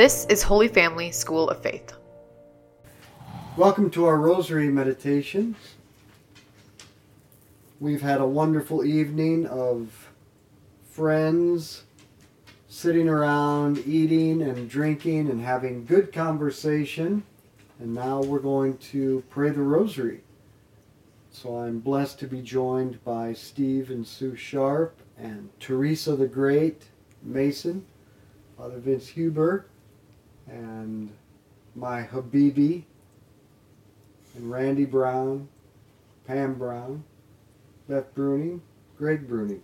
This is Holy Family School of Faith. Welcome to our Rosary meditation. We've had a wonderful evening of friends sitting around eating and drinking and having good conversation. And now we're going to pray the Rosary. So I'm blessed to be joined by Steve and Sue Sharp and Teresa the Great, Mason, Father Vince Huber, and my Habibi, and Randy Brown, Pam Brown, Beth Bruning, Greg Bruning.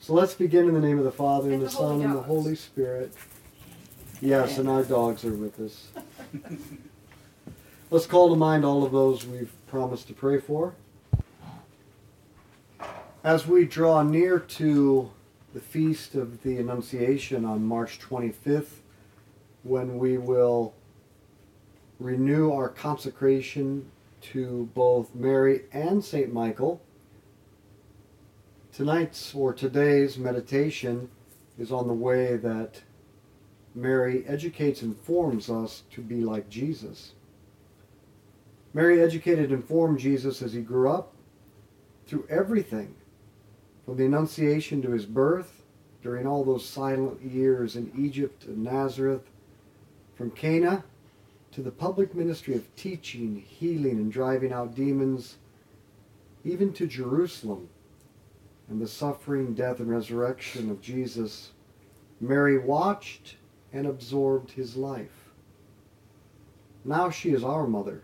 So let's begin in the name of the Father, and, And the, the Son, and the Holy Spirit. Yes, and our dogs are with us. Let's call to mind all of those we've promised to pray for. As we draw near to the feast of the Annunciation on March 25th, when we will renew our consecration to both Mary and St. Michael, tonight's or today's meditation is on the way that Mary educates and forms us to be like Jesus. Mary educated and formed Jesus as he grew up through everything, from the Annunciation to his birth, during all those silent years in Egypt and Nazareth, from Cana to the public ministry of teaching, healing, and driving out demons, even to Jerusalem and the suffering, death, and resurrection of Jesus, Mary watched and absorbed his life. Now she is our mother,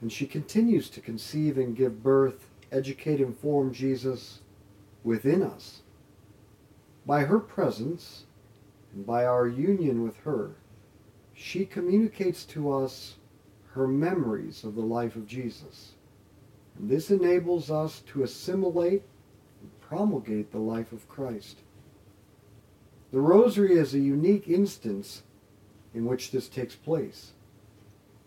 and she continues to conceive and give birth, educate and form Jesus within us. By her presence and by our union with her, she communicates to us her memories of the life of Jesus. And this enables us to assimilate and promulgate the life of Christ. The Rosary is a unique instance in which this takes place.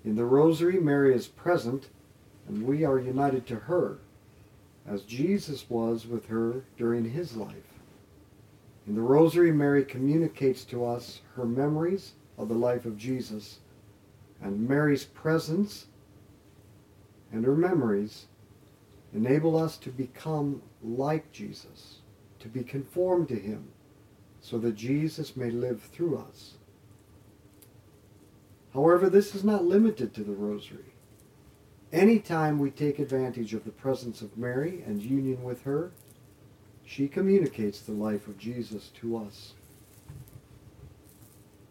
In the Rosary, Mary is present, and we are united to her, as Jesus was with her during his life. In the Rosary, Mary communicates to us her memories of the life of Jesus, and Mary's presence and her memories enable us to become like Jesus, to be conformed to him, so that Jesus may live through us. However, this is not limited to the Rosary. Anytime we take advantage of the presence of Mary and union with her, she communicates the life of Jesus to us.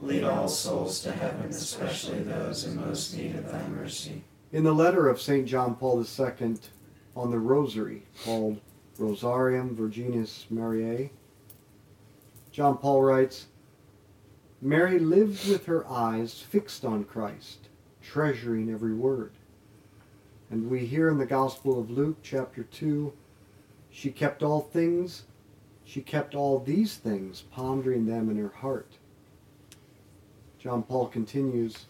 Lead all souls to heaven, especially those in most need of thy mercy. in the letter of St. John Paul II on the Rosary, called Rosarium Virginis Mariae, John Paul writes, Mary lived with her eyes fixed on Christ, treasuring every word. And we hear in the Gospel of Luke, chapter 2, she kept all things, she kept all these things, pondering them in her heart. John Paul continues,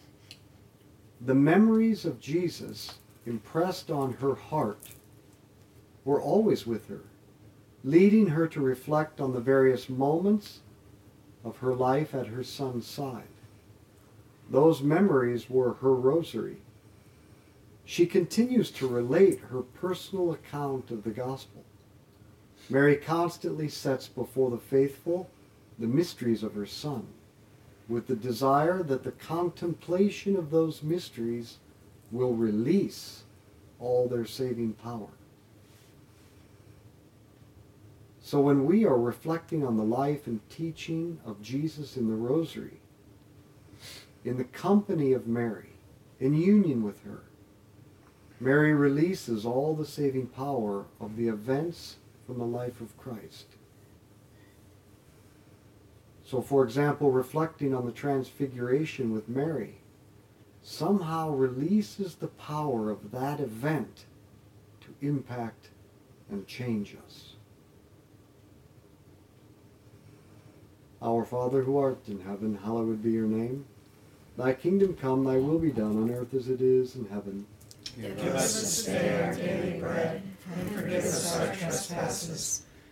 the memories of Jesus impressed on her heart were always with her, leading her to reflect on the various moments of her life at her son's side. Those memories were her rosary. She continues to relate her personal account of the gospel. Mary constantly sets before the faithful the mysteries of her son with the desire that the contemplation of those mysteries will release all their saving power. So when we are reflecting on the life and teaching of Jesus in the Rosary, in the company of Mary, in union with her, Mary releases all the saving power of the events from the life of Christ. So, for example, reflecting on the Transfiguration with Mary somehow releases the power of that event to impact and change us. Our Father who art in heaven, hallowed be your name. Thy kingdom come, thy will be done on earth as it is in heaven. Give us this day our daily bread, and forgive us our trespasses,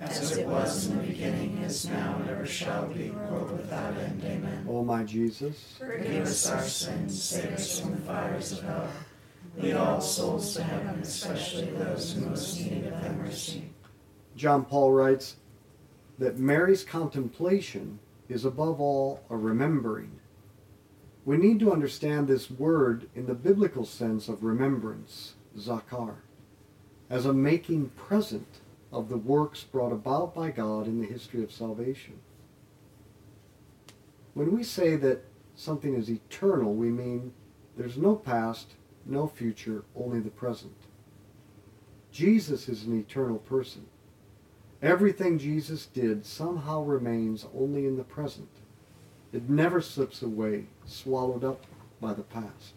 As it was in the beginning, is now, and ever shall be, world without end. Amen. O my Jesus, Forgive us our sins, save us from the fires of hell. Lead all souls to heaven, especially those who most need of thy mercy. John Paul writes that Mary's contemplation is above all a remembering. We need to understand this word in the biblical sense of remembrance, zakar, as a making present of the works brought about by God in the history of salvation. When we say that something is eternal, we mean there's no past, no future, only the present. Jesus is an eternal person. Everything Jesus did somehow remains only in the present. It never slips away, swallowed up by the past.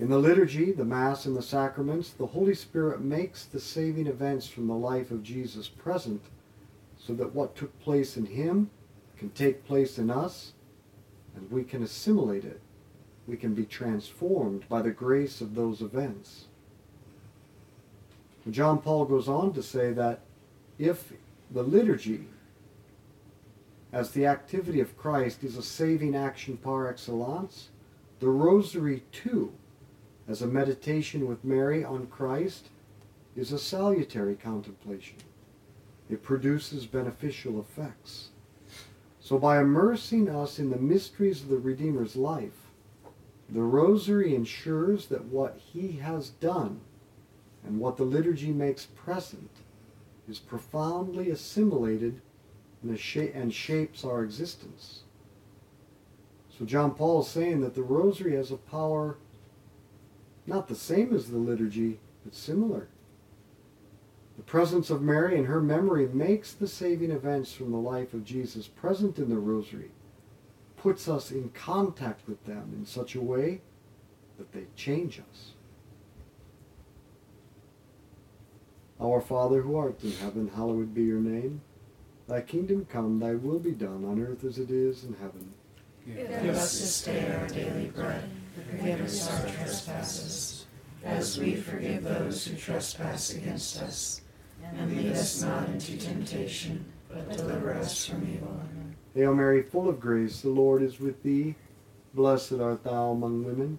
In the liturgy, the Mass, and the sacraments, the Holy Spirit makes the saving events from the life of Jesus present so that what took place in Him can take place in us and we can assimilate it. We can be transformed by the grace of those events. John Paul goes on to say that if the liturgy, as the activity of Christ, is a saving action par excellence, the rosary too, as a meditation with Mary on Christ, is a salutary contemplation. It produces beneficial effects. So by immersing us in the mysteries of the Redeemer's life, the rosary ensures that what he has done and what the liturgy makes present is profoundly assimilated and shapes our existence. So John Paul is saying that the rosary has a power not the same as the liturgy, but similar. The presence of Mary and her memory makes the saving events from the life of Jesus present in the rosary, puts us in contact with them in such a way that they change us. Our Father who art in heaven, hallowed be your name. Thy kingdom come, thy will be done on earth as it is in heaven. Give us this day our daily bread. Forgive us our trespasses, as we forgive those who trespass against us. And lead us not into temptation, but deliver us from evil. Hail Mary, full of grace, the Lord is with thee. Blessed art thou among women.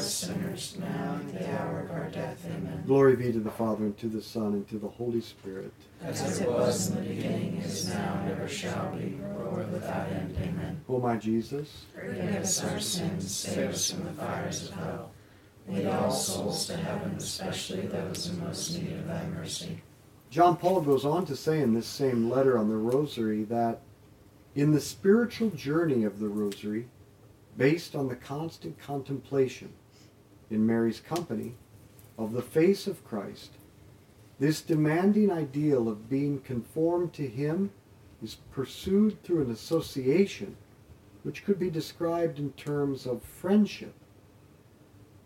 us sinners now and the hour of our death. Amen. Glory be to the Father, and to the Son, and to the Holy Spirit. As it was in the beginning, is now, and ever shall be, world without end. Amen. O my Jesus, Forgive us our sins, save us from the fires of hell. Lead all souls to heaven, especially those in most need of thy mercy. John Paul goes on to say in this same letter on the Rosary that in the spiritual journey of the Rosary, based on the constant contemplation in Mary's company of the face of Christ, this demanding ideal of being conformed to Him is pursued through an association which could be described in terms of friendship.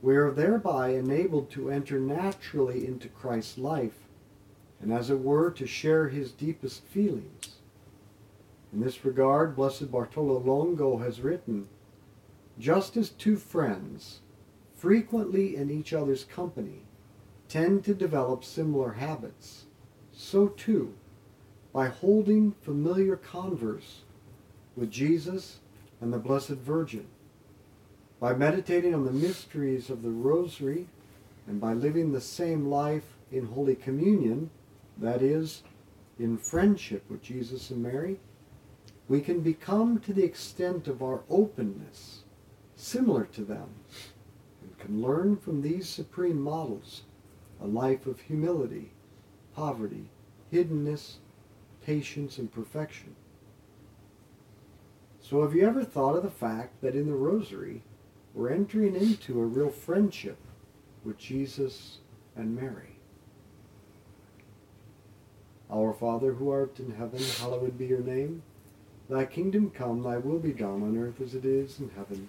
We are thereby enabled to enter naturally into Christ's life and, as it were, to share his deepest feelings. In this regard, Blessed Bartolo Longo has written Just as two friends, frequently in each other's company, tend to develop similar habits, so too, by holding familiar converse with Jesus and the Blessed Virgin, by meditating on the mysteries of the Rosary, and by living the same life in Holy Communion, that is, in friendship with Jesus and Mary, we can become to the extent of our openness similar to them can learn from these supreme models a life of humility, poverty, hiddenness, patience, and perfection. So, have you ever thought of the fact that in the Rosary, we're entering into a real friendship with Jesus and Mary? Our Father who art in heaven, hallowed be your name. Thy kingdom come, thy will be done on earth as it is in heaven.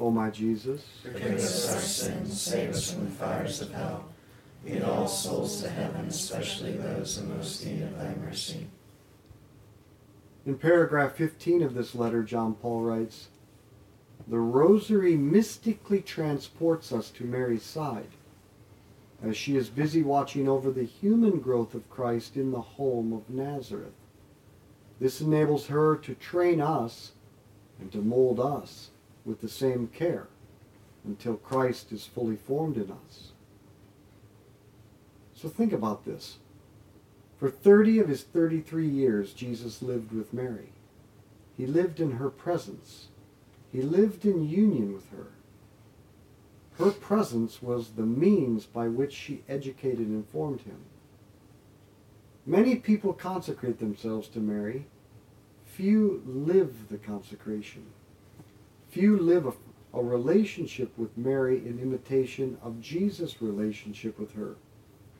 O my Jesus, Forgive us our sins, save us from the fires of hell. Lead all souls to heaven, especially those in most need of thy mercy. in paragraph 15 of this letter, John Paul writes, the rosary mystically transports us to Mary's side as she is busy watching over the human growth of Christ in the home of Nazareth. This enables her to train us and to mold us with the same care until Christ is fully formed in us. So think about this. For 30 of his 33 years, Jesus lived with Mary. He lived in her presence. He lived in union with her. Her presence was the means by which she educated and formed him. Many people consecrate themselves to Mary. Few live the consecration. Few live a, a relationship with Mary in imitation of Jesus' relationship with her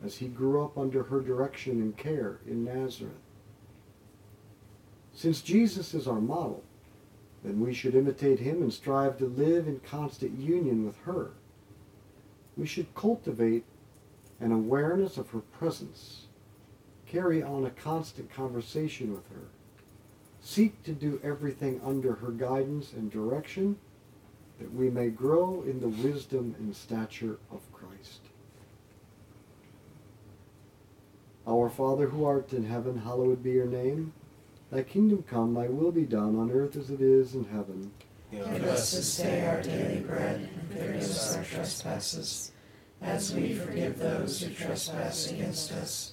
as he grew up under her direction and care in Nazareth. Since Jesus is our model, then we should imitate him and strive to live in constant union with her. We should cultivate an awareness of her presence, carry on a constant conversation with her, seek to do everything under her guidance and direction, that we may grow in the wisdom and stature of Christ. Our Father who art in heaven, hallowed be your name. Thy kingdom come, thy will be done on earth as it is in heaven. Give us this day our daily bread, and forgive us our trespasses, as we forgive those who trespass against us.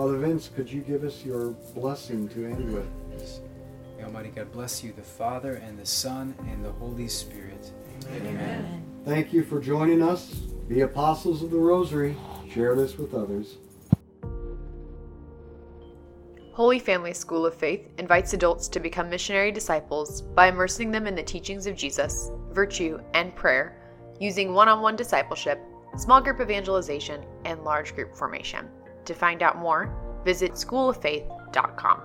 Father Vince, could you give us your blessing to end with? May Almighty God bless you, the Father, and the Son, and the Holy Spirit. Amen. Thank you for joining us. the apostles of the Rosary. Share this with others. Holy Family School of Faith invites adults to become missionary disciples by immersing them in the teachings of Jesus, virtue, and prayer, using one on one discipleship, small group evangelization, and large group formation. To find out more, visit schooloffaith.com.